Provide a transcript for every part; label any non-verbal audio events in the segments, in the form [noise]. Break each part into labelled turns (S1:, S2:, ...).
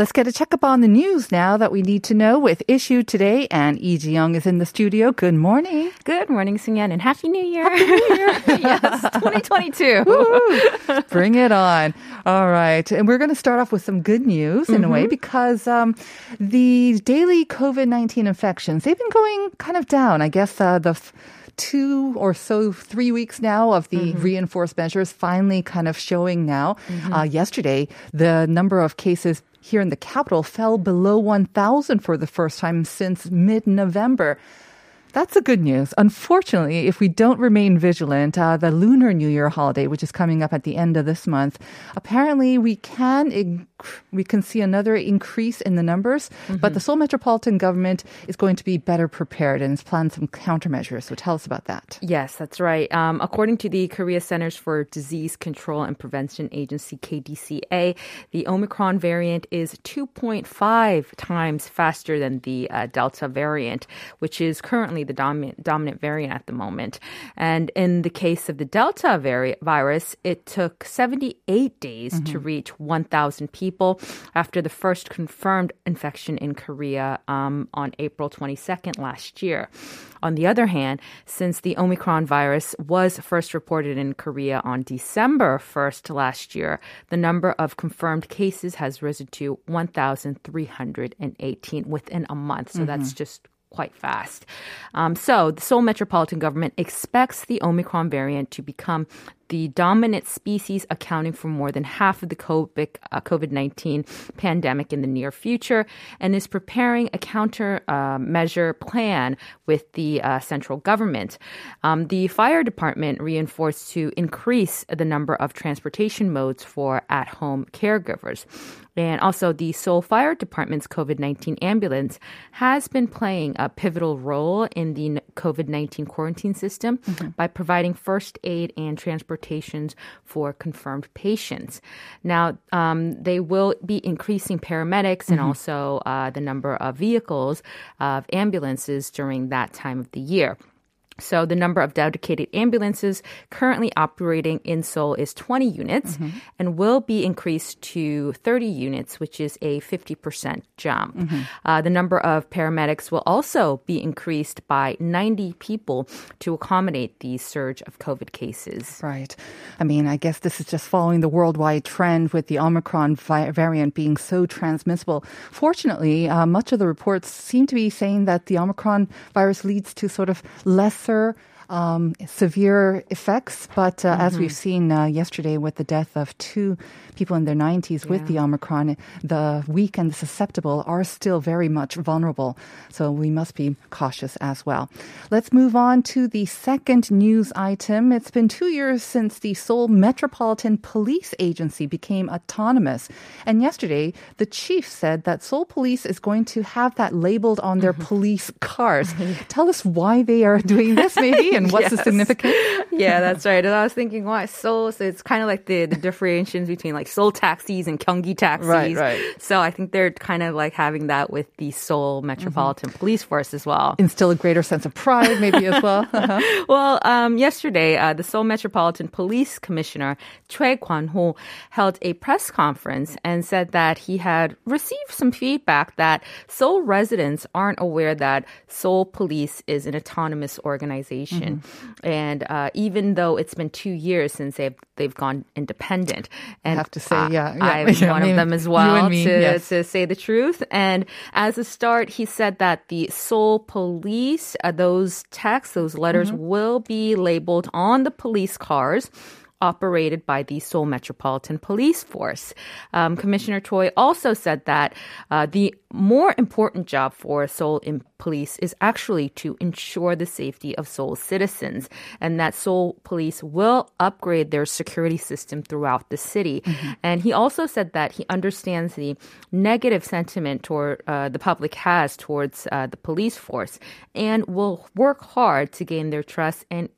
S1: Let's get a checkup on the news now that we need to know with Issue Today. And Lee Ji-young is in the studio. Good morning.
S2: Good morning, Sungyeon, and Happy New Year. Happy New Year. [laughs] yes, 2022. [laughs]
S1: Bring it on. All right. And we're going to start off with some good news in a way because um, the daily COVID 19 infections, they've been going kind of down. I guess uh, the. F- two or so, three weeks now of the reinforced measures finally kind of showing now. Uh, yesterday, the number of cases here in the capital fell below 1,000 for the first time since mid November. That's the good news. Unfortunately, if we don't remain vigilant, uh, the Lunar New Year holiday, which is coming up at the end of this month, apparently we can inc- we can see another increase in the numbers. But the Seoul Metropolitan Government is going to be better prepared and has planned some countermeasures. So tell us about that.
S2: Yes, that's right. Um, according to the Korea Centers for Disease Control and Prevention Agency, KDCA, the Omicron variant is 2.5 times faster than the uh, Delta variant, which is currently the dominant, dominant variant at the moment. And in the case of the Delta vari- virus, it took 78 days to reach 1,000 people after the first confirmed infection in Korea um, on April 22nd last year. On the other hand, since the Omicron virus was first reported in Korea on December 1st last year, the number of confirmed cases has risen to 1,318 within a month. So that's just quite fast. Um, so the Seoul metropolitan government expects the Omicron variant to become the dominant species accounting for more than half of the COVID, uh, COVID-19 pandemic in the near future and is preparing a counter uh, measure plan with the uh, central government. Um, the fire department reinforced to increase the number of transportation modes for at-home caregivers. And also, the Seoul Fire Department's COVID 19 ambulance has been playing a pivotal role in the COVID 19 quarantine system by providing first aid and transportations for confirmed patients. Now, um, they will be increasing paramedics and also uh, the number of vehicles of ambulances during that time of the year. So the number of dedicated ambulances currently operating in Seoul is 20 units and will be increased to 30 units, which is a 50% jump. Uh, the number of paramedics will also be increased by 90 people to accommodate the surge of COVID cases.
S1: Right. I mean, I guess this is just following the worldwide trend with the Omicron vi- variant being so transmissible. Fortunately, uh, much of the reports seem to be saying that the Omicron virus leads to sort of lesser um, severe effects. But uh, as we've seen uh, yesterday with the death of two people in their 90s with the Omicron, the weak and the susceptible are still very much vulnerable. So we must be cautious as well. Let's move on to the second news item. It's been two years since the Seoul Metropolitan Police Agency became autonomous. And yesterday, the chief said that Seoul Police is going to have that labeled on their police cars. [laughs] Tell us why they are doing this, maybe, [laughs] and [laughs] what's the significance?
S2: yeah, that's right. And I was thinking, why Seoul? So it's kind of like the, the differentiations between like Seoul taxis and Gyeonggi taxis.
S1: Right, right.
S2: So I think they're kind of like having that with the Seoul Metropolitan Police Force as well.
S1: Instill a greater sense of pride, maybe as well. [laughs] Uh-huh.
S2: Well, um, yesterday, uh, the Seoul Metropolitan Police Commissioner Choi Kwan-ho held a press conference and said that he had received some feedback that Seoul residents aren't aware that Seoul Police is an autonomous organization, and uh, even though it's been two years since they've they've gone independent, and
S1: have to say,
S2: uh,
S1: yeah, yeah,
S2: I'm
S1: yeah,
S2: one
S1: I mean,
S2: of them as well
S1: me,
S2: to
S1: yes.
S2: to say the truth. And as a start, he said that the Seoul police, uh, those texts, those letters
S1: Mm-hmm.
S2: will be labeled on the police cars. Operated by the Seoul Metropolitan Police Force. Um, Commissioner Choi also said that uh, the more important job for Seoul police is actually to ensure the safety of Seoul citizens, and that Seoul police will upgrade their security system throughout the city. Mm-hmm. And he also said that he understands the negative sentiment toward uh, the public has towards uh, the police force, and will work hard to gain their trust and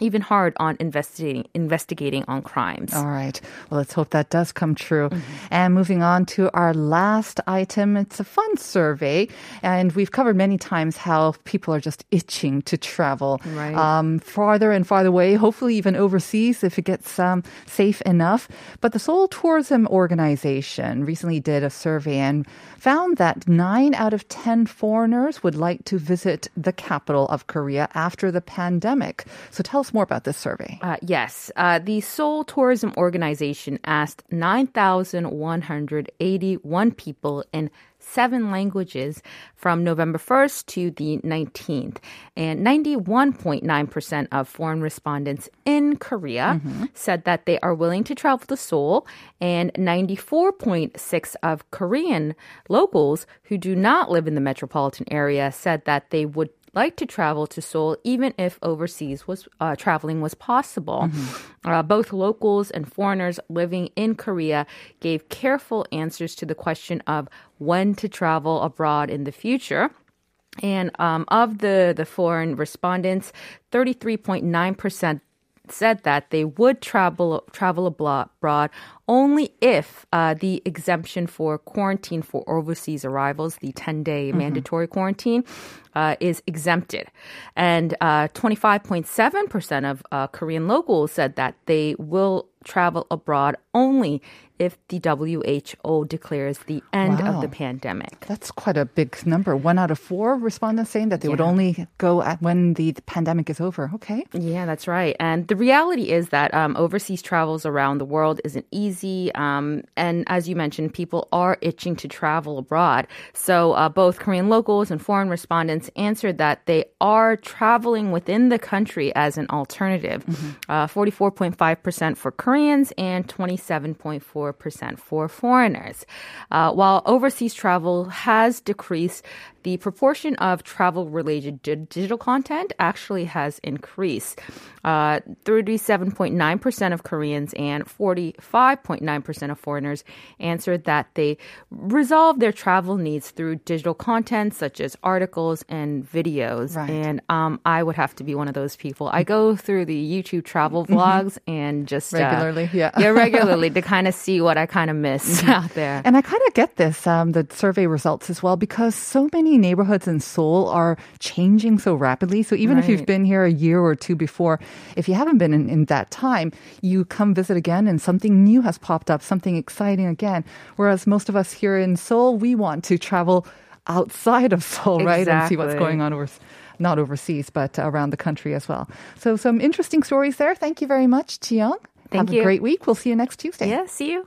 S2: even hard on investigating investigating on crimes.
S1: All right. Well, let's hope that does come true. Mm-hmm. And moving on to our last item, it's a fun survey, and we've covered many times how people are just itching to travel
S2: right.
S1: um, farther and farther away, hopefully even overseas if it gets um, safe enough. But the Seoul Tourism Organization recently did a survey and found that nine out of ten foreigners would like to visit the capital of Korea after the pandemic. So tell us more about this survey.
S2: Uh, yes. Uh, the Seoul Tourism Organization asked 9,181 people in seven languages from November 1st to the 19th. And 91.9% of foreign respondents in Korea mm-hmm. said that they are willing to travel to Seoul, and 94.6 of Korean locals who do not live in the metropolitan area said that they would like to travel to Seoul, even if overseas was uh, traveling was possible. Mm-hmm. Uh, both locals and foreigners living in Korea gave careful answers to the question of when to travel abroad in the future. And um, of the, the foreign respondents, 33.9% said that they would travel travel abroad only if uh, the exemption for quarantine for overseas arrivals, the 10 day mm-hmm. mandatory quarantine, uh, is exempted. And uh, 25.7% of uh, Korean locals said that they will travel abroad only if the WHO declares the end wow. of the pandemic.
S1: That's quite a big number. One out of four respondents saying that they yeah. would only go at when the pandemic is over. Okay.
S2: Yeah, that's right. And the reality is that um, overseas travels around the world isn't easy. Um, and as you mentioned, people are itching to travel abroad. So uh, both Korean locals and foreign respondents answered that they are traveling within the country as an alternative. Mm-hmm. Uh, 44.5% for Koreans and 27.4 4% for foreigners. Uh, while overseas travel has decreased, the proportion of travel related digital content actually has increased. Uh, 37.9% of Koreans and 45.9% of foreigners answered that they resolve their travel needs through digital content such as articles and videos.
S1: Right.
S2: And um, I would have to be one of those people. I go through the YouTube travel mm-hmm. vlogs and just
S1: uh, regularly, uh,
S2: yeah, yeah, [laughs] regularly to kind of see what I kind of miss mm-hmm. out there.
S1: And I kind of get this, um, the survey results as well, because so many neighborhoods in Seoul are changing so rapidly. So even right. if you've been here a year or two before, if you haven't been in, in that time, you come visit again and something new has popped up, something exciting again. Whereas most of us here in Seoul, we want to travel outside of Seoul, right? And see what's going on over, not overseas, but around the country as well. So some interesting stories there. Thank you very much, Ji-young.
S2: Thank
S1: Have
S2: you.
S1: a great week. We'll see you next Tuesday.
S2: Yeah, see you.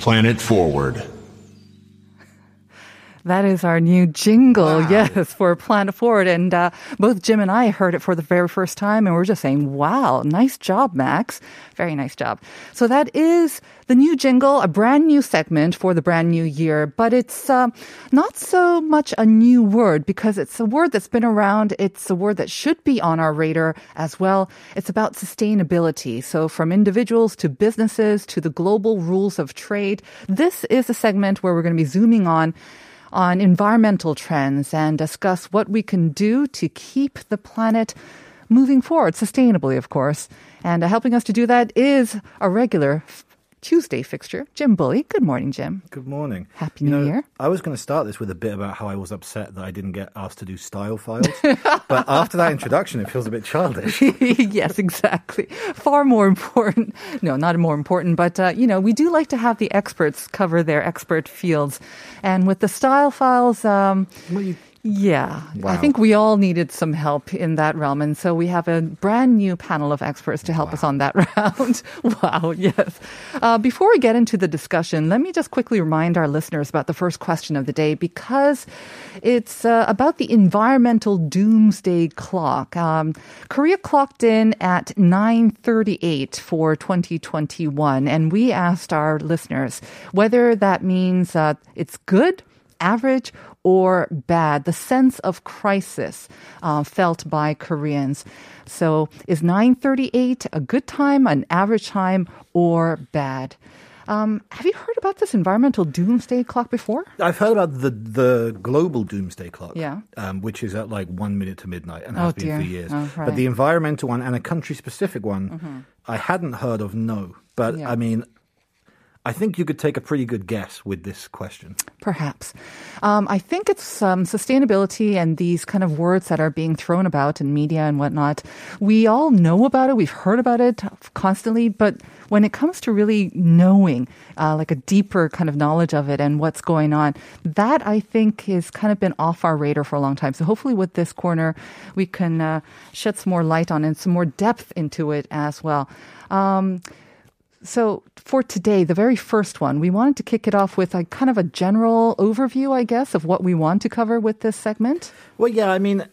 S3: Planet Forward.
S1: That is our new jingle, yes, for Planet Forward. And uh, both Jim and I heard it for the very first time, and we're just saying, wow, nice job, Max. Very nice job. So that is the new jingle, a brand new segment for the brand new year, but it's uh, not so much a new word because it's a word that's been around. It's a word that should be on our radar as well. It's about sustainability. So from individuals to businesses to the global rules of trade, this is a segment where we're going to be zooming on on environmental trends and discuss what we can do to keep the planet moving forward sustainably, of course. And uh, helping us to do that is a regular Tuesday fixture, Jim Bulley. Good morning, Jim.
S3: Good morning.
S1: Happy
S3: You
S1: New
S3: know,
S1: Year.
S3: I was going to start this with a bit about how I was upset that I didn't get asked to do style files. [laughs] but after that introduction, it feels a bit childish. [laughs]
S1: yes, exactly. Far more important. No, not more important, but uh, you know, we do like to have the experts cover their expert fields, and with the style files. Um,
S3: Well, you-
S1: yeah, I think we all needed some help in that realm, and so we have a brand new panel of experts to help us on that [laughs] round. wow, yes. Uh, before we get into the discussion, let me just quickly remind our listeners about the first question of the day because it's uh, about the environmental doomsday clock. Um, Korea clocked in at 9:38 for 2021, and we asked our listeners whether that means uh, it's good average or bad, the sense of crisis uh, felt by Koreans. So is 938 a good time, an average time, or bad? Um, have you heard about this environmental doomsday clock before?
S3: I've heard about the the global doomsday clock,
S1: Yeah.
S3: um, which is at like one minute to midnight and
S1: Oh,
S3: has been
S1: dear.
S3: for years.
S1: Oh, right. Mm-hmm.
S3: But the environmental one and a country specific one, I hadn't heard of. No, but
S1: Yeah.
S3: I mean, I think you could take a pretty good guess with this question.
S1: Perhaps. Um, I think it's um, sustainability and these kind of words that are being thrown about in media and whatnot. We all know about it. We've heard about it constantly. But when it comes to really knowing, uh, like a deeper kind of knowledge of it and what's going on, that I think is kind of been off our radar for a long time. So hopefully with this corner, we can uh, shed some more light on and some more depth into it as well. Um, so for today, the very first one, we wanted to kick it off with a kind of a general overview, I guess, of what we want to cover with this segment.
S3: Well, yeah, I mean,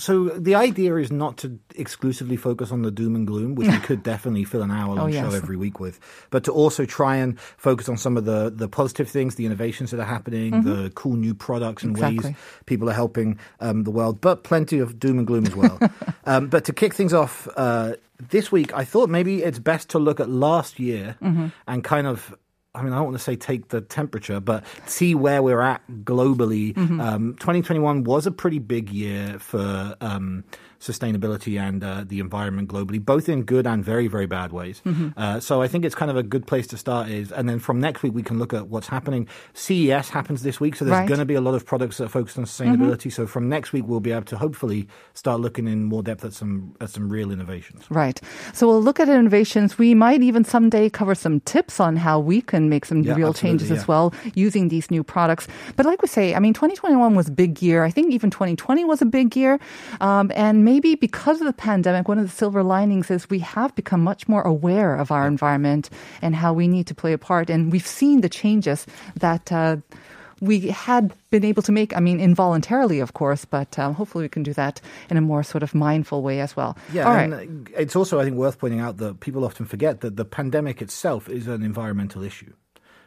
S3: so the idea is not to exclusively focus on the doom and gloom, which we [laughs] could definitely fill an hour long
S1: Oh, yes.
S3: show every week with, but to also try and focus on some of the, the positive things, the innovations that are happening, the cool new products and
S1: Mm-hmm. Exactly.
S3: ways people are helping um, the world, but plenty of doom and gloom as well. [laughs] um, but to kick things off uh, this week, I thought maybe it's best to look at last year
S1: Mm-hmm.
S3: and kind of I mean, I don't want to say take the temperature, but see where we're at globally.
S1: Mm-hmm.
S3: Um, 2021 was a pretty big year for um, sustainability and uh, the environment globally, both in good and very, very bad ways.
S1: Mm-hmm.
S3: Uh, so I think it's kind of a good place to start. Is and then from next week we can look at what's happening. CES happens this week, so there's
S1: Right. Mm-hmm.
S3: going to be a lot of products that are focused on sustainability. So from next week we'll be able to hopefully start looking in more depth at some at some real innovations.
S1: Right. So we'll look at innovations. We might even someday cover some tips on how we can make some
S3: Yeah,
S1: real changes
S3: yeah.
S1: as well using these new products. But like we say, I mean, 2021 was a big year. I think even 2020 was a big year. Um, and maybe because of the pandemic, one of the silver linings is we have become much more aware of our environment and how we need to play a part. And we've seen the changes that, uh, we had been able to make, I mean, involuntarily, of course, but um, hopefully we can do that in a more sort of mindful way as well.
S3: Yeah,
S1: All right.
S3: and it's also I think worth pointing out that people often forget that the pandemic itself is an environmental issue.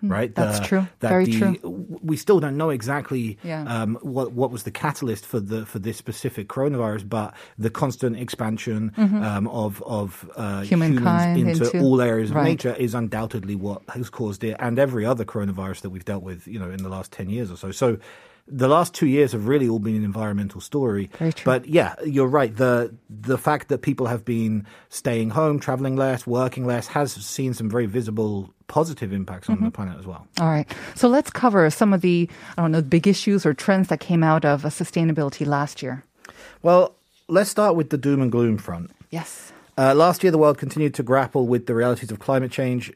S3: Right,
S1: Mm, that's
S3: The-
S1: true.
S3: That
S1: Very
S3: the,
S1: true.
S3: We still don't know exactly
S1: Yeah.
S3: um, what what was the catalyst for the for this specific coronavirus, but the constant expansion um, of of uh,
S1: Mm-hmm.
S3: Humans into,
S1: into-
S3: all areas of
S1: right.
S3: nature is undoubtedly what has caused it, and every other coronavirus that we've dealt with, you know, in the last ten years or so. So. The last two years have really all been an environmental story.
S1: Very true.
S3: But yeah, you're right. The the fact that people have been staying home, traveling less, working less, has seen some very visible positive impacts on the mm-hmm. planet as well.
S1: All right. So let's cover some of the, I don't know, big issues or trends that came out of sustainability last year.
S3: Well, let's start with the doom and gloom front.
S1: Yes.
S3: Uh, last year, the world continued to grapple with the realities of climate change.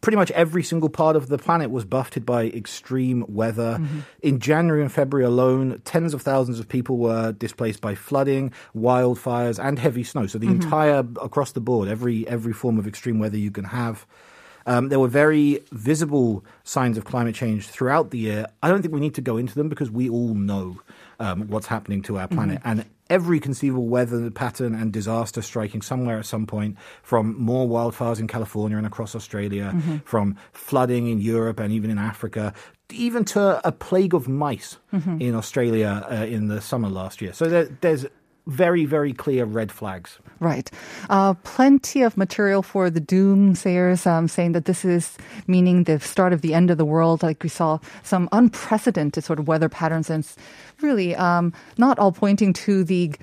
S3: Pretty much every single part of the planet was buffeted by extreme weather. In January and February alone, tens of thousands of people were displaced by flooding, wildfires, and heavy snow. So the entire across the board, every every form of extreme weather you can have. Um, there were very visible signs of climate change throughout the year. I don't think we need to go into them because we all know um, what's happening to our planet. And every conceivable weather pattern and disaster striking somewhere at some point, from more wildfires in California and across Australia, from flooding in Europe and even in Africa, even to a plague of mice in Australia uh, in the summer last year. So there, there's very, very clear red flags.
S1: Right. Uh, plenty of material for the doomsayers um, saying that this is meaning the start of the end of the world. Like we saw some unprecedented sort of weather patterns, and really um, not all pointing to the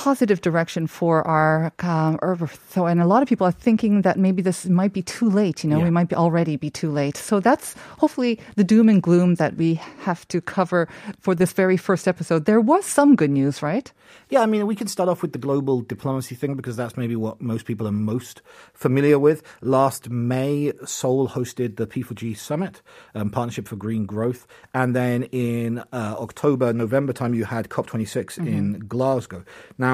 S1: positive direction for our um, Earth. So, and a lot of people are thinking that maybe this might be too late. You know,
S3: Yeah.
S1: we might be already be too late. So that's hopefully the doom and gloom that we have to cover for this very first episode. There was some good news, right?
S3: Yeah, I mean, we can start off with the global diplomacy thing because that's maybe what most people are most familiar with. Last May, Seoul hosted the P4G Summit, um, Partnership for Green Growth. And then in uh, October, November time, you had COP26 in Glasgow. Now,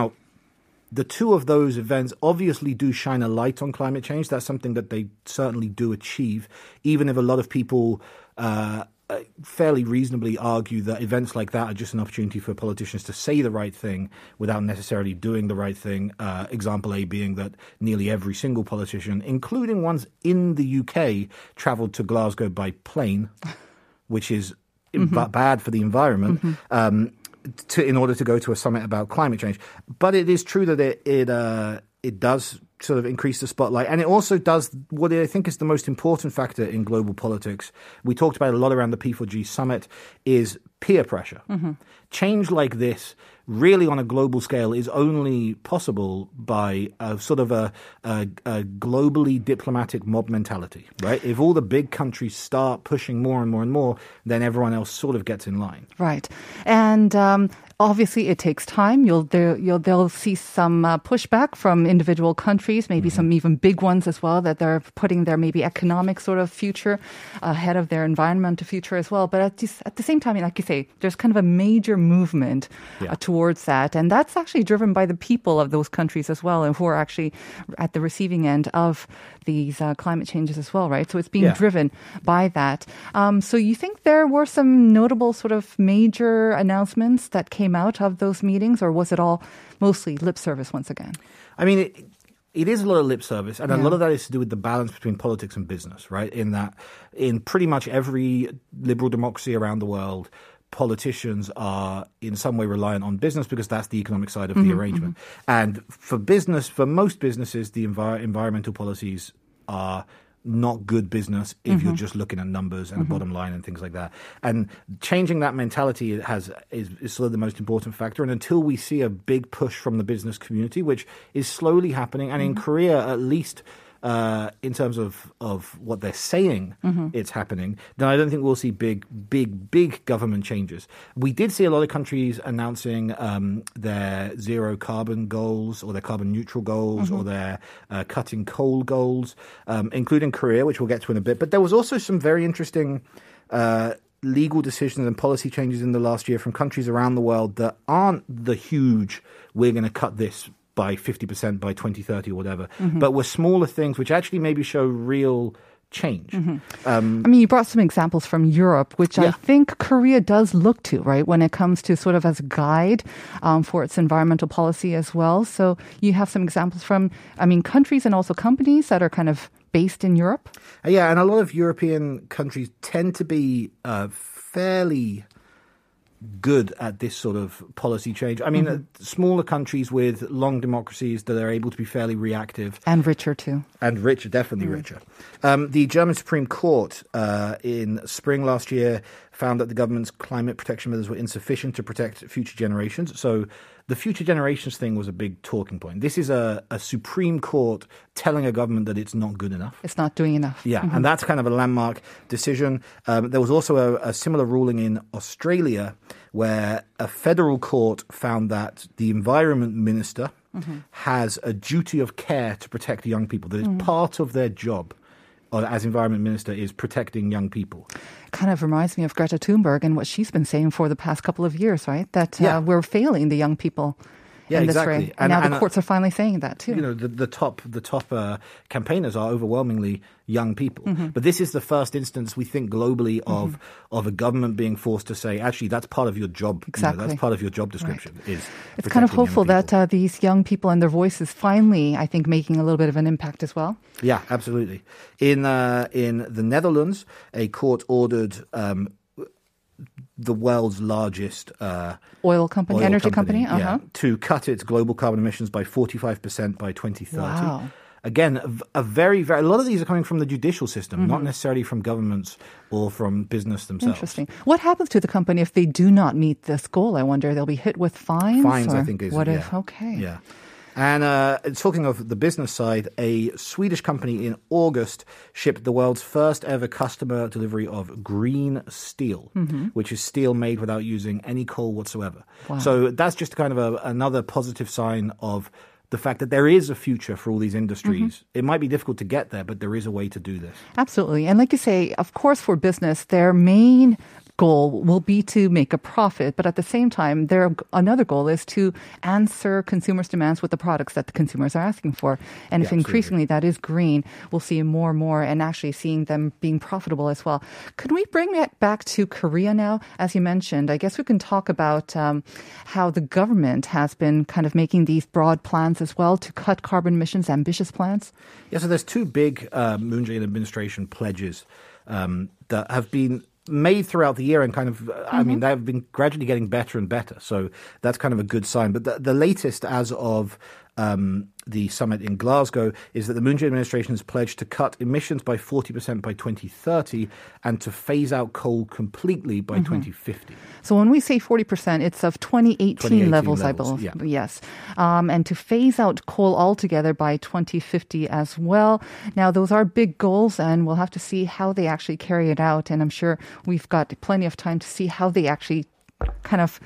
S3: the two of those events obviously do shine a light on climate change. That's something that they certainly do achieve, even if a lot of people uh, fairly reasonably argue that events like that are just an opportunity for politicians to say the right thing without necessarily doing the right thing. Uh, example A being that nearly every single politician, including ones in the UK, travelled to Glasgow by plane, [laughs] which is ba- bad for the environment. Um, to, in order to go to a summit about climate change. But it is true that it it uh, it does sort of increase the spotlight, and it also does what I think is the most important factor in global politics. We talked about a lot around the P4G summit is peer pressure. Change like this, really on a global scale, is only possible by a sort of a, a, a globally diplomatic mob mentality, right? If all the big countries start pushing more and more and more, then everyone else sort of gets in line.
S1: Right. And um, obviously, it takes time. You'll, there, you'll they'll see some uh, pushback from individual countries, maybe some even big ones as well, that they're putting their maybe economic sort of future ahead of their environmental future as well. But at, this, at the same time, like you say, there's kind of a major movement
S3: Yeah.
S1: uh, towards that, and that's actually driven by the people of those countries as well, and who are actually at the receiving end of these uh, climate changes as well, right? So it's being
S3: Yeah.
S1: driven by that. Um, so you think there were some notable sort of major announcements that came out of those meetings, or was it all mostly lip service once again?
S3: I mean, it, it is a lot of lip service, and a lot of that is to do with the balance between politics and business, right? In that, in pretty much every liberal democracy around the world, politicians are in some way reliant on business because that's the economic side of the mm-hmm, arrangement. Mm-hmm. And for business, for most businesses, the envir- environmental policies are not good business if you're mm-hmm. just looking at numbers and a bottom line and things like that. And changing that mentality has is, is sort of the most important factor. And until we see a big push from the business community, which is slowly happening, and in Korea at least. Uh, in terms of, of what they're saying it's happening, then I don't think we'll see big, big, big government changes. We did see a lot of countries announcing um, their zero carbon goals or their carbon neutral goals or their uh, cutting coal goals, um, including Korea, which we'll get to in a bit. But there was also some very interesting uh, legal decisions and policy changes in the last year from countries around the world that aren't the huge, we're going to cut this by 50% by 2030 or whatever, but were smaller things which actually maybe show real change. Um,
S1: I mean, you brought some examples from Europe, which I think Korea does look to, right, when it comes to sort of as a guide um, for its environmental policy as well. So you have some examples from, I mean, countries and also companies that are kind of based in Europe.
S3: Uh, Yeah, and a lot of European countries tend to be uh, fairly good at this sort of policy change. I mean, uh, smaller countries with long democracies that are able to be fairly reactive
S1: And richer too.
S3: and richer, definitely richer. Um, the German Supreme Court uh, in spring last year found that the government's climate protection measures were insufficient to protect future generations. So the future generations thing was a big talking point. This is a, a Supreme Court telling a government that it's not good enough.
S1: It's not doing enough.
S3: Yeah, mm-hmm. and that's kind of a landmark decision. Um, there was also a, a similar ruling in Australia where a federal court found that the environment minister mm-hmm. has a duty of care to protect young people. That is mm-hmm. part of their job as environment minister is protecting young people.
S1: Kind of reminds me of Greta Thunberg and what she's been saying for the past couple of years, right? That uh,
S3: Yeah.
S1: we're failing the young people
S3: Yeah,
S1: in this
S3: exactly.
S1: race. And,
S3: And-
S1: now
S3: and,
S1: the courts are finally saying that too.
S3: you know the, the top the top uh, campaigners are overwhelmingly young people
S1: Mm-hmm.
S3: but this is the first instance we think globally of of a government being forced to say actually that's part of your job You know,
S1: Exactly.
S3: that's part of your job description is
S1: it's kind of hopeful that uh, these young people and their voices finally, I think, making a little bit of an impact as well.
S3: yeah absolutely in uh, in the Netherlands a court ordered um, the world's largest uh,
S1: Oil company,
S3: oil
S1: energy company,
S3: yeah,
S1: uh-huh.
S3: to cut its global carbon emissions by 45% by 2030.
S1: Wow.
S3: Again, a very, very, a lot of these are coming from the judicial system,
S1: Mm-hmm.
S3: not necessarily from governments or from business themselves.
S1: Interesting. What happens to the company if they do not meet this goal? I wonder. They'll be hit with fines.
S3: Fines, I think, is
S1: what
S3: yeah.
S1: if? Okay.
S3: Yeah. And uh, talking of the business side, a Swedish company in August shipped the world's first ever customer delivery of green steel,
S1: Mm-hmm.
S3: which is steel made without using any coal whatsoever. So that's just kind of a, another positive sign of the fact that there is a future for all these industries.
S1: Mm-hmm.
S3: It might be difficult to get there, but there is a way to do this.
S1: Absolutely. And like you say, of course, for business, their main goal will be to make a profit, but at the same time, their another goal is to answer consumers' demands with the products that the consumers are asking for. And if
S3: Yeah, absolutely.
S1: increasingly that is green, we'll see more and more and actually seeing them being profitable as well. Could we bring that back to Korea now? As you mentioned, I guess we can talk about um, how the government has been kind of making these broad plans as well to cut carbon emissions, ambitious plans.
S3: Yeah, so there's two big uh, Moon Jae-in administration pledges um, that have been made throughout the year and kind of, uh, I mean, they've been gradually getting better and better. So that's kind of a good sign. But the, the latest as of um, the summit in Glasgow is that the Moon Jae administration has pledged to cut emissions by 40% by 2030 and to phase out coal completely by 2050.
S1: So when we say 40%, it's of 2018,
S3: 2018
S1: levels, I believe.
S3: yeah.
S1: Yes. Um, and to phase out coal altogether by 2050 as well. Now, those are big goals, and we'll have to see how they actually carry it out. And I'm sure we've got plenty of time to see how they actually kind of,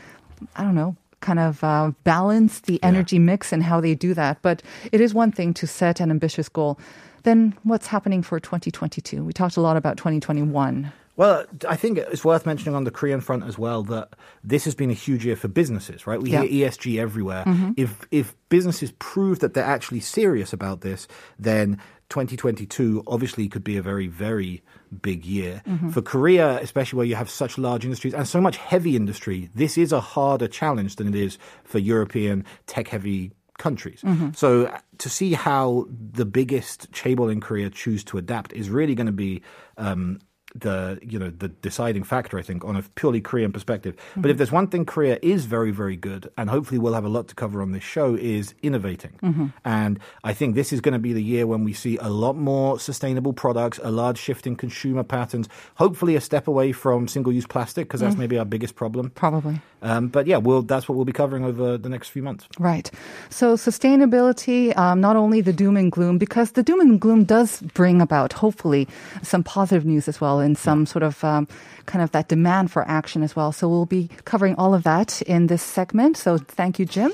S1: I don't know, kind of uh, balance the energy mix and how they do that. But it is one thing to set an ambitious goal. Then what's happening for 2022? We talked a lot about 2021.
S3: Well, I think it's worth mentioning on the Korean front as well that this has been a huge year for businesses, right? We
S1: Yeah.
S3: hear ESG everywhere. If if businesses prove that they're actually serious about this, then 2022 obviously could be a very very big year for Korea, especially where you have such large industries and so much heavy industry. This is a harder challenge than it is for European tech heavy countries. So uh, to see how the biggest chaebol in Korea choose to adapt is really going to be um, the you know the deciding factor I think on a purely Korean perspective. But if mm-hmm. there's one thing Korea is very very good, and hopefully we'll have a lot to cover on this show, is innovating. Mm-hmm. And I think this is going to be the year when we see a lot more sustainable products, a large shift in consumer patterns, hopefully a step away from single use plastic because that's mm. maybe our biggest problem.
S1: Probably.
S3: Um, but yeah, we'll, that's what we'll be covering over the next few months.
S1: Right. So sustainability, um, not only the doom and gloom, because the doom and gloom does bring about, hopefully, some positive news as well and some sort of um, kind of that demand for action as well. So we'll be covering all of that in this segment. So thank you, Jim.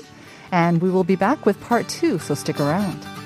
S1: And we will be back with part two. So stick around.